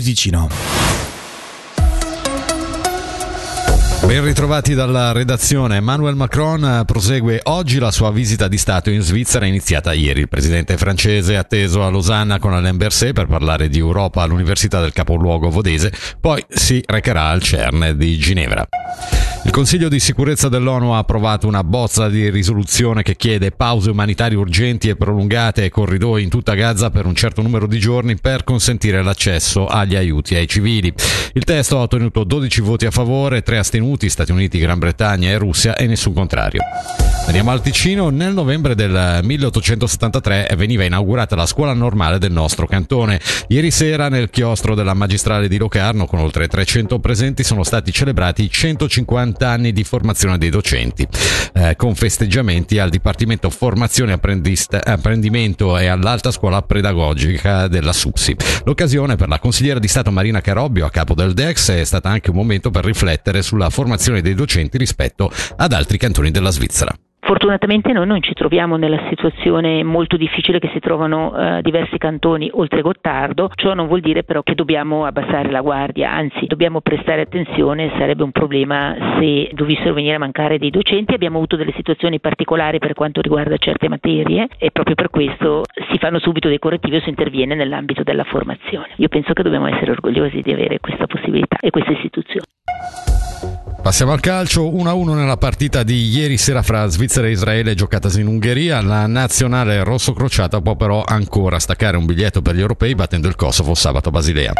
Ticino. Ben ritrovati dalla redazione. Emmanuel Macron prosegue oggi la sua visita di Stato in Svizzera iniziata ieri. Il presidente francese è atteso a Losanna con Alain Berset per parlare di Europa all'Università del capoluogo vodese, poi si recherà al CERN di Ginevra. Il Consiglio di sicurezza dell'ONU ha approvato una bozza di risoluzione che chiede pause umanitarie urgenti e prolungate ai corridoi in tutta Gaza per un certo numero di giorni per consentire l'accesso agli aiuti ai civili. Il testo ha ottenuto 12 voti a favore, 3 astenuti, Stati Uniti, Gran Bretagna e Russia e nessun contrario. Andiamo al Ticino. Nel novembre del 1873 veniva inaugurata la scuola normale del nostro cantone. Ieri sera nel chiostro della magistrale di Locarno, con oltre 300 presenti, sono stati celebrati 150 anni di formazione dei docenti, eh, con festeggiamenti al Dipartimento Formazione Apprendimento e all'Alta Scuola Pedagogica della SUPSI. L'occasione per la consigliera di Stato Marina Carobbio a capo del DEX è stata anche un momento per riflettere sulla formazione dei docenti rispetto ad altri cantoni della Svizzera. Fortunatamente noi non ci troviamo nella situazione molto difficile che si trovano eh, diversi cantoni oltre Gottardo, ciò non vuol dire però che dobbiamo abbassare la guardia, anzi dobbiamo prestare attenzione, sarebbe un problema se dovessero venire a mancare dei docenti, abbiamo avuto delle situazioni particolari per quanto riguarda certe materie e proprio per questo si fanno subito dei correttivi o si interviene nell'ambito della formazione. Io penso che dobbiamo essere orgogliosi di avere questa possibilità e questa istituzione. Passiamo al calcio, 1-1 nella partita di ieri sera fra Svizzera e Israele giocatasi in Ungheria. La nazionale rosso-crociata può però ancora staccare un biglietto per gli europei battendo il Kosovo sabato a Basilea.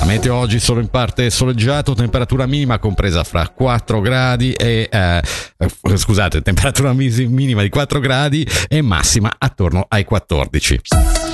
A meteo oggi solo in parte soleggiato, temperatura minima compresa fra 4 gradi e eh, eh scusate, temperatura minima di 4 gradi e massima attorno ai 14.